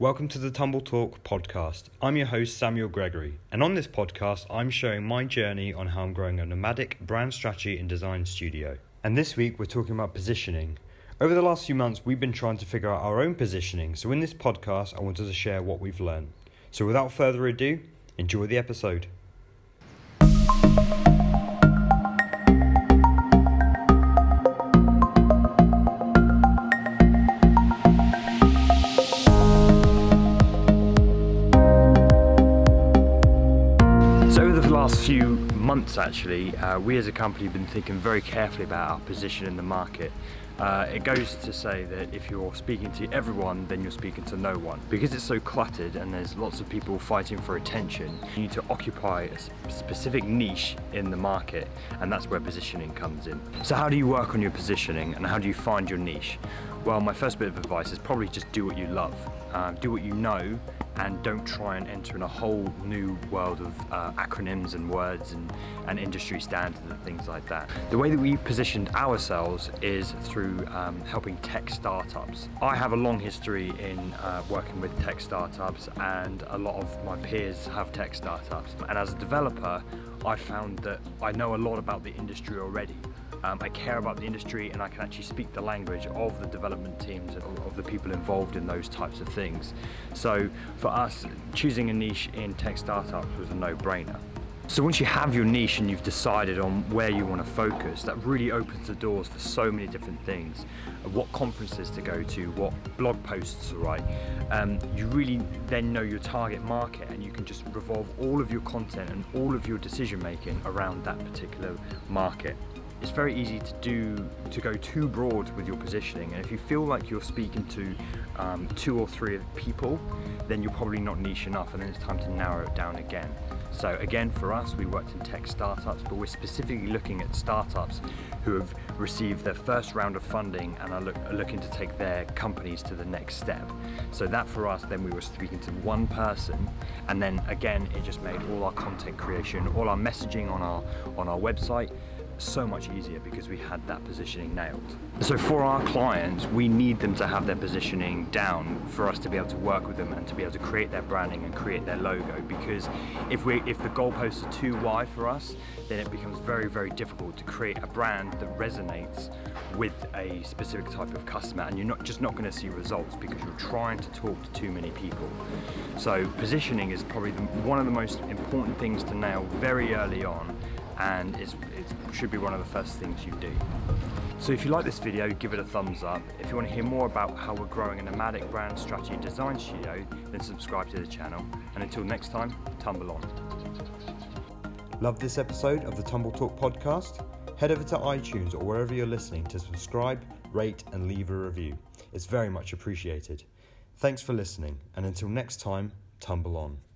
Welcome to the Tumble Talk podcast. I'm your host, Samuel Gregory, and on this podcast, I'm sharing my journey on how I'm growing a nomadic brand strategy and design studio. And this week, we're talking about positioning. Over the last few months, we've been trying to figure out our own positioning, so in this podcast, I wanted to share what we've learned. So without further ado, enjoy the episode. Last few months actually, uh, we as a company have been thinking very carefully about our position in the market. Uh, it goes to say that if you're speaking to everyone, then you're speaking to no one. Because it's so cluttered and there's lots of people fighting for attention, you need to occupy a specific niche in the market, and that's where positioning comes in. So how do you work on your positioning and how do you find your niche? Well, my first bit of advice is probably just do what you love. Um, do what you know and don't try and enter in a whole new world of uh, acronyms and words and, and industry standards and things like that. The way that we positioned ourselves is through um, helping tech startups. I have a long history in uh, working with tech startups, and a lot of my peers have tech startups. And as a developer, I found that I know a lot about the industry already. Um, I care about the industry and I can actually speak the language of the development teams and of the people involved in those types of things. So for us, choosing a niche in tech startups was a no-brainer. So once you have your niche and you've decided on where you want to focus, that really opens the doors for so many different things. What conferences to go to, what blog posts to write. Um, you really then know your target market and you can just revolve all of your content and all of your decision making around that particular market it's very easy to do to go too broad with your positioning. And if you feel like you're speaking to um, two or three people then you're probably not niche enough and then it's time to narrow it down again. So again for us we worked in tech startups but we're specifically looking at startups who have received their first round of funding and are, look, are looking to take their companies to the next step. So that for us then we were speaking to one person and then again it just made all our content creation all our messaging on our on our website so much easier because we had that positioning nailed. So for our clients, we need them to have their positioning down for us to be able to work with them and to be able to create their branding and create their logo because if we if the goalposts are too wide for us, then it becomes very very difficult to create a brand that resonates with a specific type of customer and you're not just not going to see results because you're trying to talk to too many people. So positioning is probably the, one of the most important things to nail very early on and it should be one of the first things you do. So if you like this video, give it a thumbs up. If you want to hear more about how we're growing a nomadic brand strategy design studio, then subscribe to the channel. And until next time, tumble on. Love this episode of the Tumble Talk podcast? Head over to iTunes or wherever you're listening to subscribe, rate, and leave a review. It's very much appreciated. Thanks for listening, and until next time, tumble on.